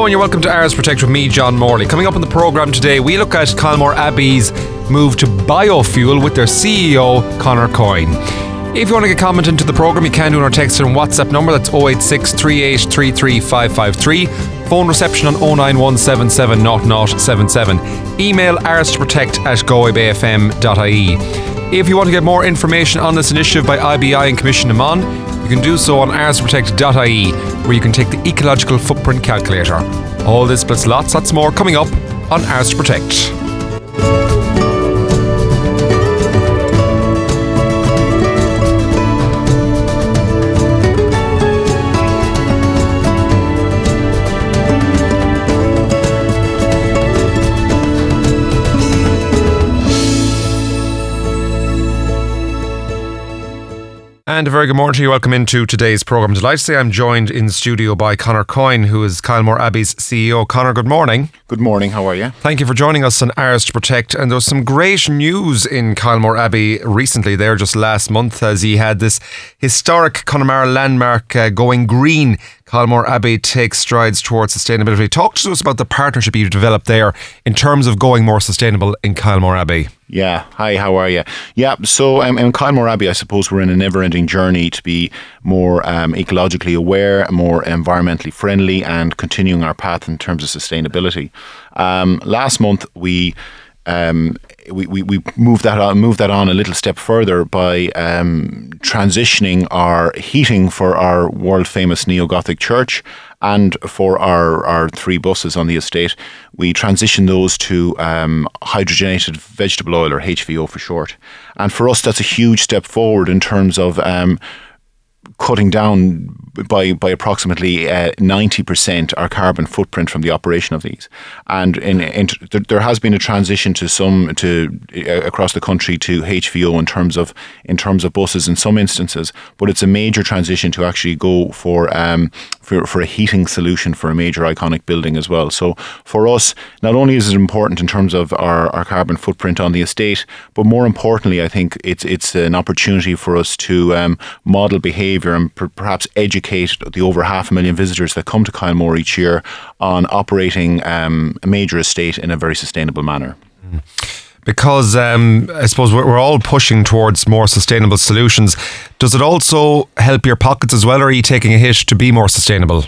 Hello and you're welcome to Ours Protect with me, John Morley. Coming up on the programme today, we look at Kylemore Abbey's move to biofuel with their CEO, Conor Coyne. If you want to get comment into the programme, you can do on our text and WhatsApp number, that's 086 Phone reception on 09177 Email ourstoprotect at galwaybayfm.ie. If you want to get more information on this initiative by IBI and Commission na Meán, you can do so on ourstoprotect.ie, where you can take the ecological footprint calculator. All this plus lots, lots more coming up on Ours Protect. And a very good morning to you. Welcome into today's programme. Delighted to say I'm joined in studio by Conor Coyne, who is Kylemore Abbey's CEO. Conor, good morning. Good morning. How are you? Thank you for joining us on Ours to Protect. And there was some great news in Kylemore Abbey recently, there just last month, as he had this historic Connemara landmark uh, going green. Kylemore Abbey takes strides towards sustainability. Talk to us about the partnership you've developed there in terms of going more sustainable in Kylemore Abbey. Yeah. Hi, how are you? Yeah, so um, in Kylemore Abbey, I suppose we're in a never ending journey to be more um, ecologically aware, more environmentally friendly, and continuing our path in terms of sustainability. Um, last month, we um, we, we, we moved that on moved that on a little step further by um, transitioning our heating for our world famous neo Gothic church and for our, our three buses on the estate, we transitioned those to um, hydrogenated vegetable oil or HVO for short. And for us, that's a huge step forward in terms of um, cutting down by by approximately uh, ninety uh, percent our carbon footprint from the operation of these. And in, in, there has been a transition to some to uh, across the country to HVO in terms of in terms of buses in some instances, but it's a major transition to actually go for um, for, for a heating solution for a major iconic building as well. So for us, not only is it important in terms of our, our carbon footprint on the estate, but more importantly, I think it's it's an opportunity for us to um, model behaviour and per- perhaps educate the over half a million visitors that come to Kylemore each year on operating um, a major estate in a very sustainable manner. Mm because um, I suppose we're, we're, all pushing towards more sustainable solutions. Does it also help your pockets as well, or are you taking a hit to be more sustainable?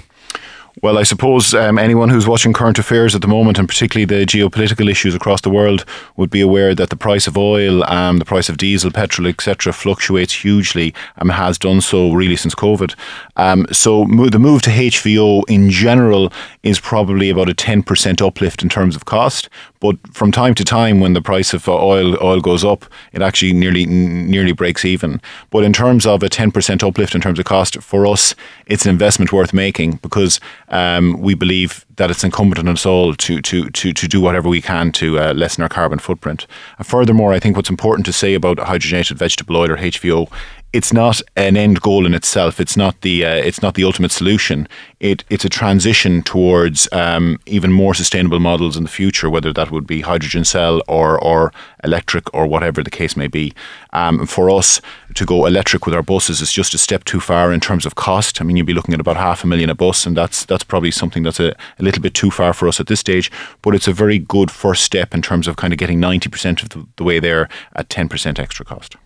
Well, I suppose um, anyone who's watching current affairs at the moment, and particularly the geopolitical issues across the world, would be aware that the price of oil, um, the price of diesel, petrol, etc., fluctuates hugely and has done so really since COVID. Um, so mo- the move to HVO in general is probably about a 10% uplift in terms of cost. But from time to time, when the price of oil oil goes up, it actually nearly nearly breaks even. But in terms of a 10% uplift in terms of cost, for us, it's an investment worth making because um, we believe that it's incumbent on us all to to to to do whatever we can to uh, lessen our carbon footprint. And furthermore, I think what's important to say about hydrogenated vegetable oil or HVO it's not an end goal in itself. It's not the uh, it's not the ultimate solution. It it's a transition towards um, even more sustainable models in the future, whether that would be hydrogen cell or or electric or whatever the case may be. Um, for us to go electric with our buses is just a step too far in terms of cost. I mean, you'd be looking at about half a million a bus, and that's that's probably something that's a, a little bit too far for us at this stage. But it's a very good first step in terms of kind of getting ninety percent of the, the way there at ten percent extra cost.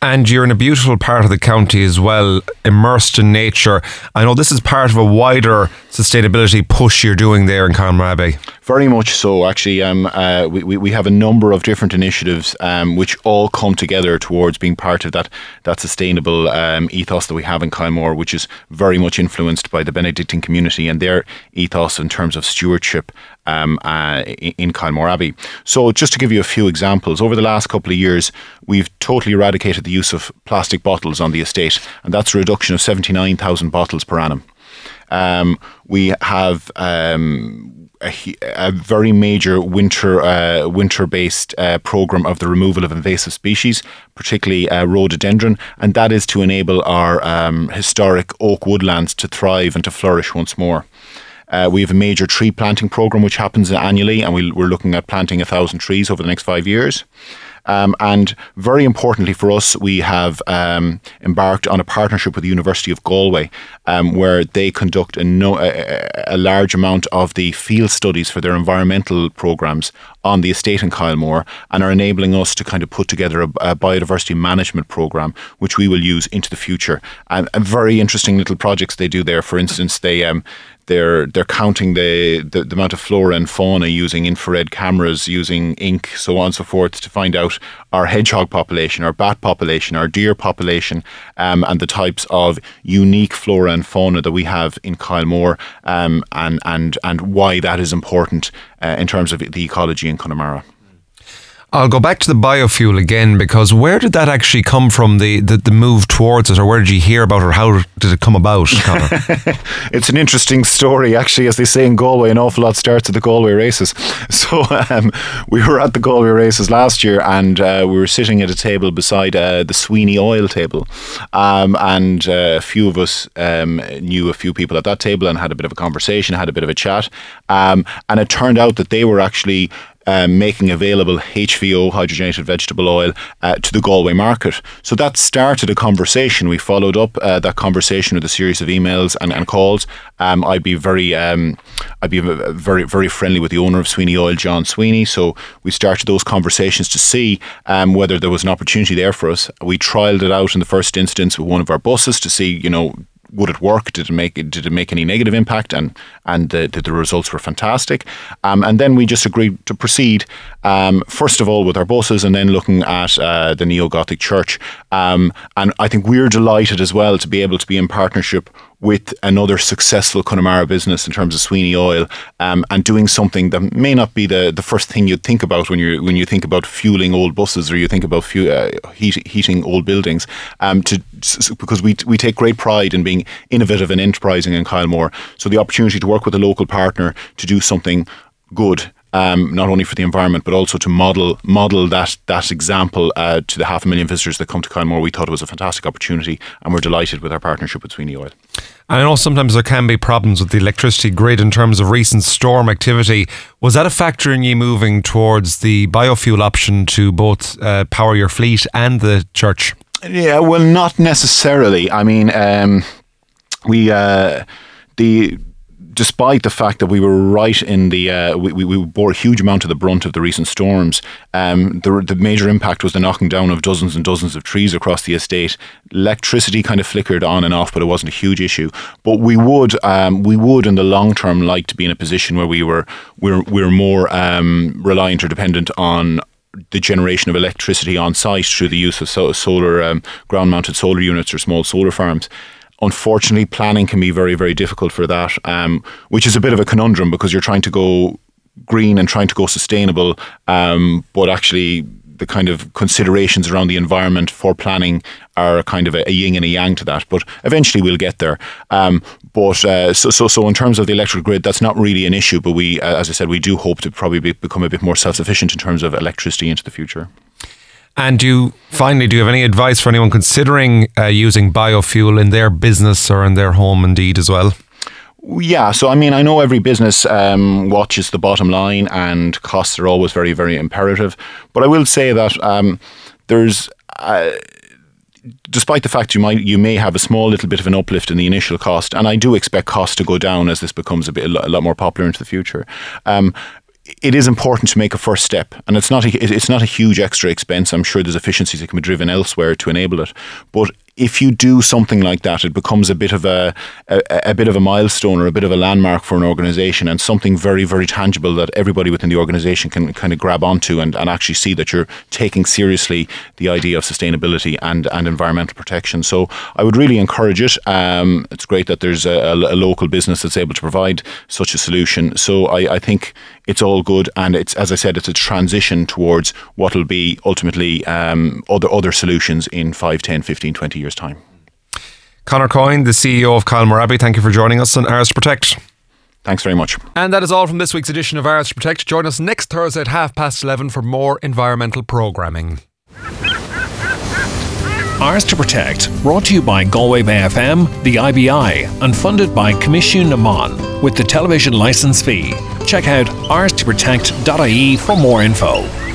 And you're in a beautiful part of the county as well, immersed in nature. I know this is part of a wider sustainability push you're doing there in Abbey. Very much so, actually. Um, uh, we, we have a number of different initiatives um, which all come together towards being part of that, that sustainable um, ethos that we have in Kylemore, which is very much influenced by the Benedictine community and their ethos in terms of stewardship um, uh, in Kylemore Abbey. So, just to give you a few examples, over the last couple of years, we've totally eradicated the use of plastic bottles on the estate, and that's a reduction of 79,000 bottles per annum. Um, we have um, a, a, very major winter uh, winter based uh, program of the removal of invasive species, particularly uh, rhododendron, and that is to enable our um, historic oak woodlands to thrive and to flourish once more. Uh, we have a major tree planting program which happens annually, and we, are looking at planting a thousand trees over the next five years. Um, and very importantly for us, we have um, embarked on a partnership with the University of Galway, um, where they conduct a, no, a, a, large amount of the field studies for their environmental programs on the estate in Kylemore and are enabling us to kind of put together a, a biodiversity management program, which we will use into the future. And, and, very interesting little projects they do there. For instance, they um, they're they're counting the, the, the amount of flora and fauna using infrared cameras, using ink, so on and so forth, to find out our hedgehog population, our bat population, our deer population, um, and the types of unique flora and fauna that we have in Kylemore, um, and and and why that is important uh, in terms of the ecology in Connemara. I'll go back to the biofuel again because where did that actually come from? The, the, the move towards it, or where did you hear about it, or how did it come about? it's an interesting story, actually. As they say in Galway, an awful lot starts at the Galway races. So um, we were at the Galway races last year, and uh, we were sitting at a table beside uh, the Sweeney Oil table, um, and uh, a few of us um, knew a few people at that table and had a bit of a conversation, had a bit of a chat, um, and it turned out that they were actually um, making available HVO, hydrogenated vegetable oil, uh, to the Galway market. So that started a conversation. We followed up uh, that conversation with a series of emails and, and calls. Um, I'd be very, um, I'd be very, very friendly with the owner of Sweeney Oil, John Sweeney. So we started those conversations to see um, whether there was an opportunity there for us. We trialed it out in the first instance with one of our buses to see, you know, would it work? Did it make did it make any negative impact? And and the, the, the results were fantastic. Um, and then we just agreed to proceed um, first of all with our buses, and then looking at uh, the neo Gothic church. Um, and I think we're delighted as well to be able to be in partnership with another successful Connemara business in terms of Sweeney Oil um, and doing something that may not be the, the first thing you'd think about when you when you think about fueling old buses or you think about uh, heat, heating old buildings um, to because we we take great pride in being innovative and enterprising in Kylemore so the opportunity to work with a local partner to do something good um, not only for the environment but also to model model that that example uh, to the half a million visitors that come to Kylemore. We thought it was a fantastic opportunity, and we're delighted with our partnership with Sweeney Oil. I know sometimes there can be problems with the electricity grid in terms of recent storm activity. Was that a factor in you moving towards the biofuel option to both uh, power your fleet and the church? Yeah, well, not necessarily. I mean, um, we uh, the despite the fact that we were right in the, uh, we, we bore a huge amount of the brunt of the recent storms, um, the, the major impact was the knocking down of dozens and dozens of trees across the estate. Electricity kind of flickered on and off, but it wasn't a huge issue. But we would, um, we would in the long term like to be in a position where we were, we're, we're more um, reliant or dependent on the generation of electricity on site through the use of solar um, ground mounted solar units or small solar farms unfortunately, planning can be very, very difficult for that, um, which is a bit of a conundrum because you're trying to go green and trying to go sustainable, um, but actually the kind of considerations around the environment for planning are kind of a, a yin and a yang to that. But eventually we'll get there. Um, but uh, so, so, so in terms of the electrical grid, that's not really an issue. But we, uh, as I said, we do hope to probably be, become a bit more self sufficient in terms of electricity into the future. And do you finally do you have any advice for anyone considering uh, using biofuel in their business or in their home, indeed, as well? Yeah, so I mean, I know every business um, watches the bottom line, and costs are always very, very imperative. But I will say that um, there's. Uh, despite the fact you might you may have a small little bit of an uplift in the initial cost, and I do expect costs to go down as this becomes a bit a lot more popular into the future. Um, it is important to make a first step, and it's not a, it's not a huge extra expense. I'm sure there's efficiencies that can be driven elsewhere to enable it, but if you do something like that, it becomes a bit of a, a, a bit of a milestone or a bit of a landmark for an organization and something very, very tangible that everybody within the organization can kind of grab onto and, and actually see that you're taking seriously the idea of sustainability and, and environmental protection. So I would really encourage it. Um, it's great that there's a, a, local business that's able to provide such a solution. So I, I think it's all good. And it's, as I said, it's a transition towards what will be ultimately um, other, other solutions in 5, 10, 15, 20 years year's time. Conor Coyne, the CEO of Kylemore Abbey, thank you for joining us on Ours to Protect. Thanks very much. And that is all from this week's edition of Ours to Protect. Join us next Thursday at half past 11 for more environmental programming. Ours to Protect, brought to you by Galway Bay FM, the IBI, and funded by Commission na Meán with the television licence fee. Check out ourstoprotect.ie for more info.